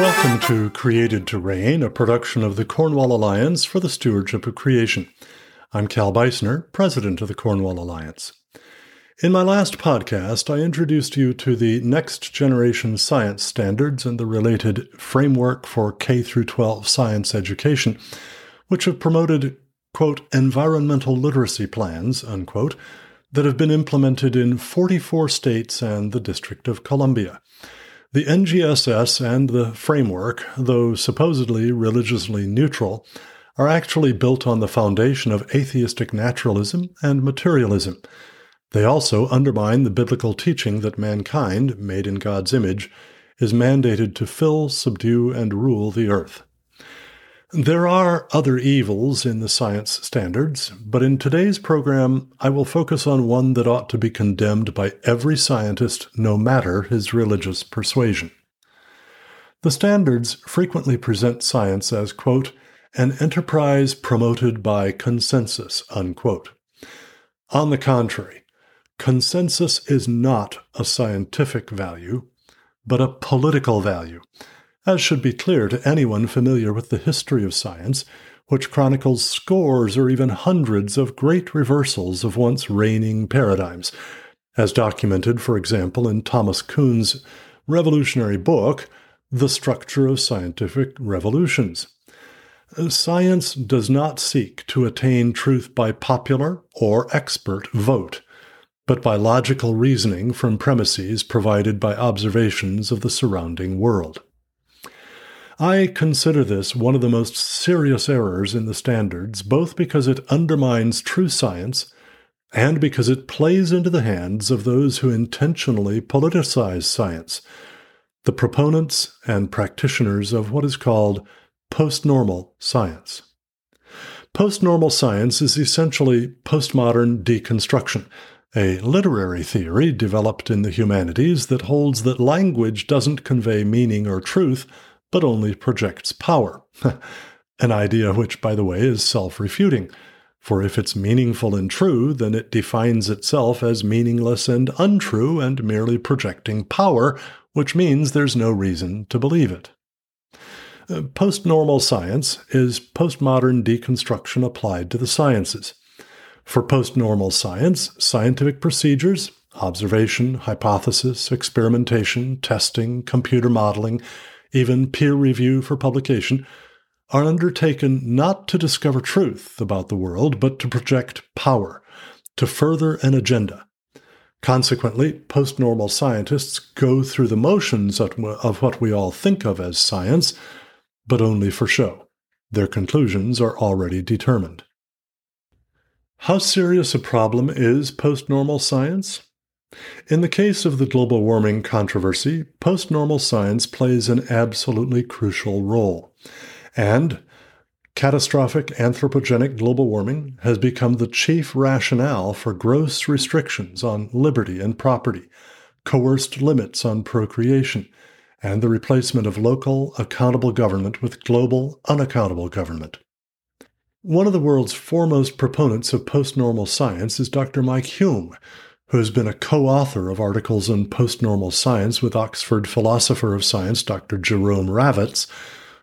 Welcome to Created to Reign, a production of the Cornwall Alliance for the Stewardship of Creation. I'm Cal Beisner, president of the Cornwall Alliance. In my last podcast, I introduced you to the next generation science standards and the related framework for K 12 science education, which have promoted, quote, environmental literacy plans, unquote, that have been implemented in 44 states and the District of Columbia. The NGSS and the framework, though supposedly religiously neutral, are actually built on the foundation of atheistic naturalism and materialism. They also undermine the biblical teaching that mankind, made in God's image, is mandated to fill, subdue, and rule the earth. There are other evils in the science standards, but in today's program, I will focus on one that ought to be condemned by every scientist, no matter his religious persuasion. The standards frequently present science as, quote, an enterprise promoted by consensus, unquote. On the contrary, consensus is not a scientific value, but a political value as should be clear to anyone familiar with the history of science, which chronicles scores or even hundreds of great reversals of once reigning paradigms, as documented, for example, in Thomas Kuhn's revolutionary book, The Structure of Scientific Revolutions. Science does not seek to attain truth by popular or expert vote, but by logical reasoning from premises provided by observations of the surrounding world. I consider this one of the most serious errors in the standards, both because it undermines true science and because it plays into the hands of those who intentionally politicize science, the proponents and practitioners of what is called post-normal science. Post-normal science is essentially postmodern deconstruction, a literary theory developed in the humanities that holds that language doesn't convey meaning or truth, but only projects power. An idea which, by the way, is self refuting. For if it's meaningful and true, then it defines itself as meaningless and untrue and merely projecting power, which means there's no reason to believe it. Uh, postnormal science is postmodern deconstruction applied to the sciences. For postnormal science, scientific procedures, observation, hypothesis, experimentation, testing, computer modeling, even peer review for publication, are undertaken not to discover truth about the world, but to project power, to further an agenda. Consequently, post-normal scientists go through the motions of what we all think of as science, but only for show. Their conclusions are already determined. How serious a problem is post-normal science? In the case of the global warming controversy, post-normal science plays an absolutely crucial role. And catastrophic anthropogenic global warming has become the chief rationale for gross restrictions on liberty and property, coerced limits on procreation, and the replacement of local accountable government with global unaccountable government. One of the world's foremost proponents of post-normal science is Dr. Mike Hulme, who has been a co author of articles on postnormal science with Oxford philosopher of science Dr. Jerome Ravetz,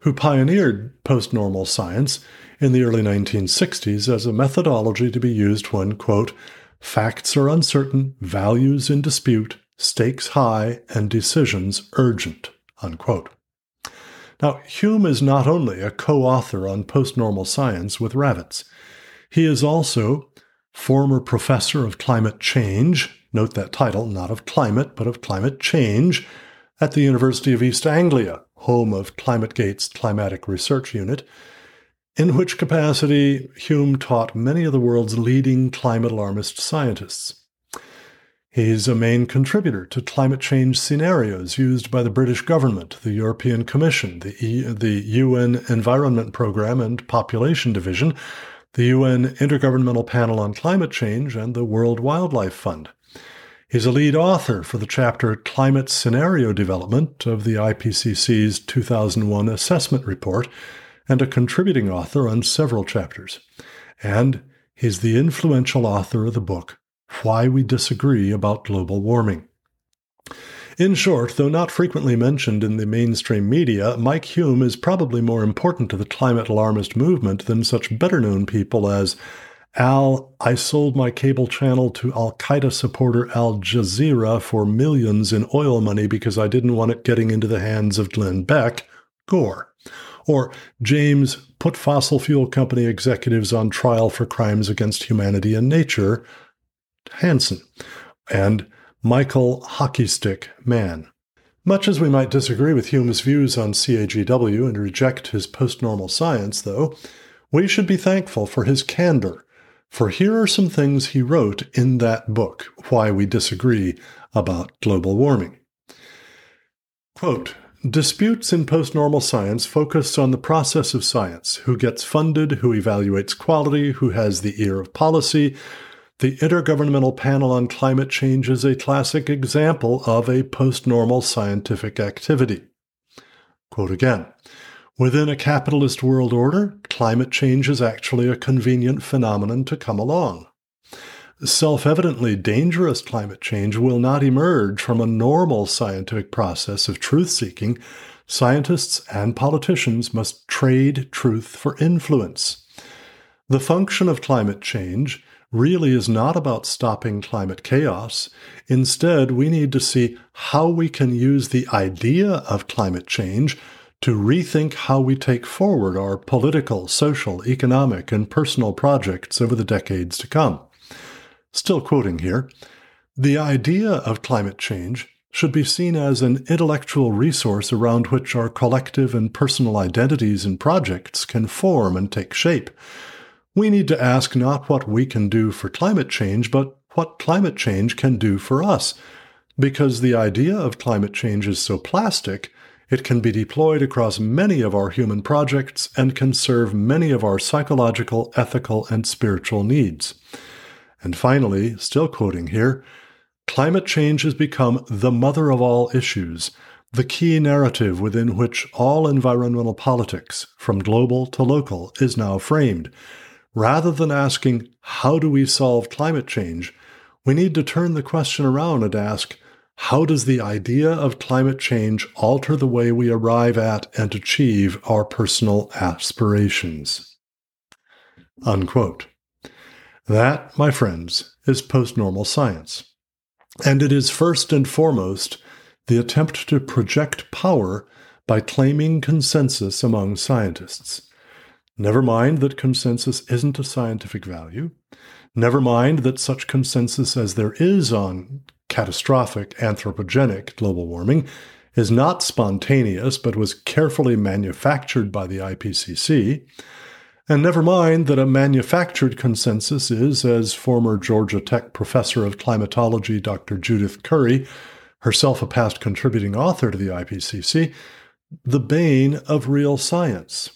who pioneered postnormal science in the early 1960s as a methodology to be used when, quote, facts are uncertain, values in dispute, stakes high, and decisions urgent, unquote. Now, Hulme is not only a co author on postnormal science with Ravetz, he is also former professor of climate change, note that title, not of climate, but of climate change, at the University of East Anglia, home of ClimateGate's Climatic Research Unit, in which capacity Hulme taught many of the world's leading climate alarmist scientists. He's a main contributor to climate change scenarios used by the British government, the European Commission, the, e- the UN Environment Programme and Population Division, the UN Intergovernmental Panel on Climate Change, and the World Wildlife Fund. He's a lead author for the chapter Climate Scenario Development of the IPCC's 2001 assessment report, and a contributing author on several chapters. And he's the influential author of the book Why We Disagree About Global Warming. In short, though not frequently mentioned in the mainstream media, Mike Hulme is probably more important to the climate alarmist movement than such better known people as Al, I sold my cable channel to Al Qaeda supporter Al Jazeera for millions in oil money because I didn't want it getting into the hands of Glenn Beck, Gore. Or James put fossil fuel company executives on trial for crimes against humanity and nature, Hansen. And Michael Hockey Stick Mann. Much as we might disagree with Hulme's views on CAGW and reject his postnormal science, though, we should be thankful for his candor, for here are some things he wrote in that book, Why We Disagree About Global Warming. Quote, Disputes in postnormal science focus on the process of science who gets funded, who evaluates quality, who has the ear of policy, the Intergovernmental Panel on Climate Change is a classic example of a post-normal scientific activity. Quote again Within a capitalist world order, climate change is actually a convenient phenomenon to come along. Self evidently dangerous climate change will not emerge from a normal scientific process of truth seeking. Scientists and politicians must trade truth for influence. The function of climate change really is not about stopping climate chaos. Instead, we need to see how we can use the idea of climate change to rethink how we take forward our political, social, economic, and personal projects over the decades to come. Still quoting here, the idea of climate change should be seen as an intellectual resource around which our collective and personal identities and projects can form and take shape. We need to ask not what we can do for climate change, but what climate change can do for us. Because the idea of climate change is so plastic, it can be deployed across many of our human projects and can serve many of our psychological, ethical, and spiritual needs. And finally, still quoting here, climate change has become the mother of all issues, the key narrative within which all environmental politics, from global to local, is now framed. Rather than asking, how do we solve climate change, we need to turn the question around and ask, how does the idea of climate change alter the way we arrive at and achieve our personal aspirations? Unquote. That, my friends, is postnormal science. And it is first and foremost the attempt to project power by claiming consensus among scientists. Never mind that consensus isn't a scientific value. Never mind that such consensus as there is on catastrophic anthropogenic global warming is not spontaneous but was carefully manufactured by the IPCC. And never mind that a manufactured consensus is, as former Georgia Tech professor of climatology Dr. Judith Curry, herself a past contributing author to the IPCC, the bane of real science.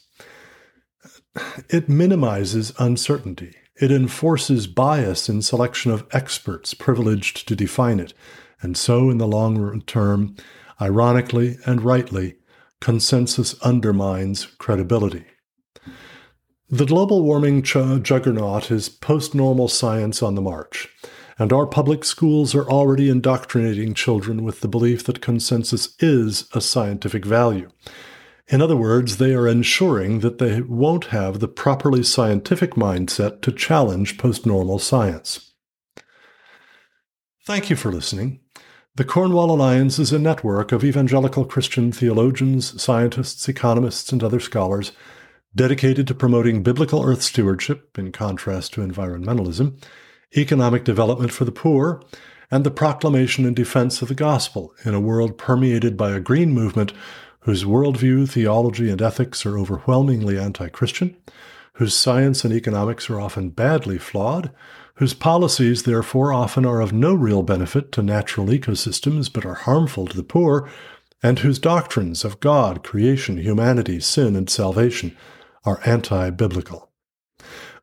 It minimizes uncertainty. It enforces bias in selection of experts privileged to define it. And so, in the long term, ironically and rightly, consensus undermines credibility. The global warming juggernaut is post normal science on the march, and our public schools are already indoctrinating children with the belief that consensus is a scientific value. In other words, they are ensuring that they won't have the properly scientific mindset to challenge postnormal science. Thank you for listening. The Cornwall Alliance is a network of evangelical Christian theologians, scientists, economists, and other scholars dedicated to promoting biblical earth stewardship, in contrast to environmentalism, economic development for the poor, and the proclamation and defense of the gospel in a world permeated by a green movement whose worldview, theology, and ethics are overwhelmingly anti Christian, whose science and economics are often badly flawed, whose policies, therefore, often are of no real benefit to natural ecosystems but are harmful to the poor, and whose doctrines of God, creation, humanity, sin, and salvation are anti biblical.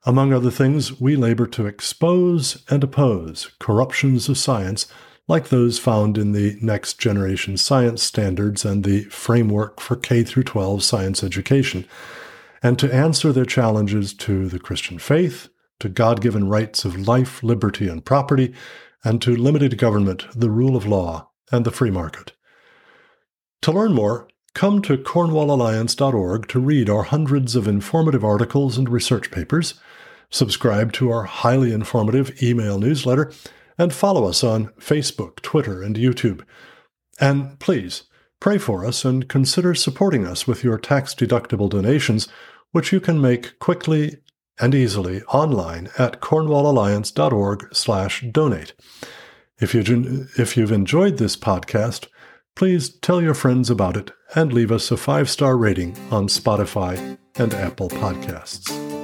Among other things, we labor to expose and oppose corruptions of science like those found in the Next Generation Science Standards and the Framework for K 12 Science Education, and to answer their challenges to the Christian faith, to God given rights of life, liberty, and property, and to limited government, the rule of law, and the free market. To learn more, come to cornwallalliance.org to read our hundreds of informative articles and research papers, subscribe to our highly informative email newsletter, and follow us on Facebook, Twitter, and YouTube. And please, pray for us and consider supporting us with your tax-deductible donations, which you can make quickly and easily online at cornwallalliance.org/donate. If you if you've enjoyed this podcast, please tell your friends about it and leave us a five-star rating on Spotify and Apple Podcasts.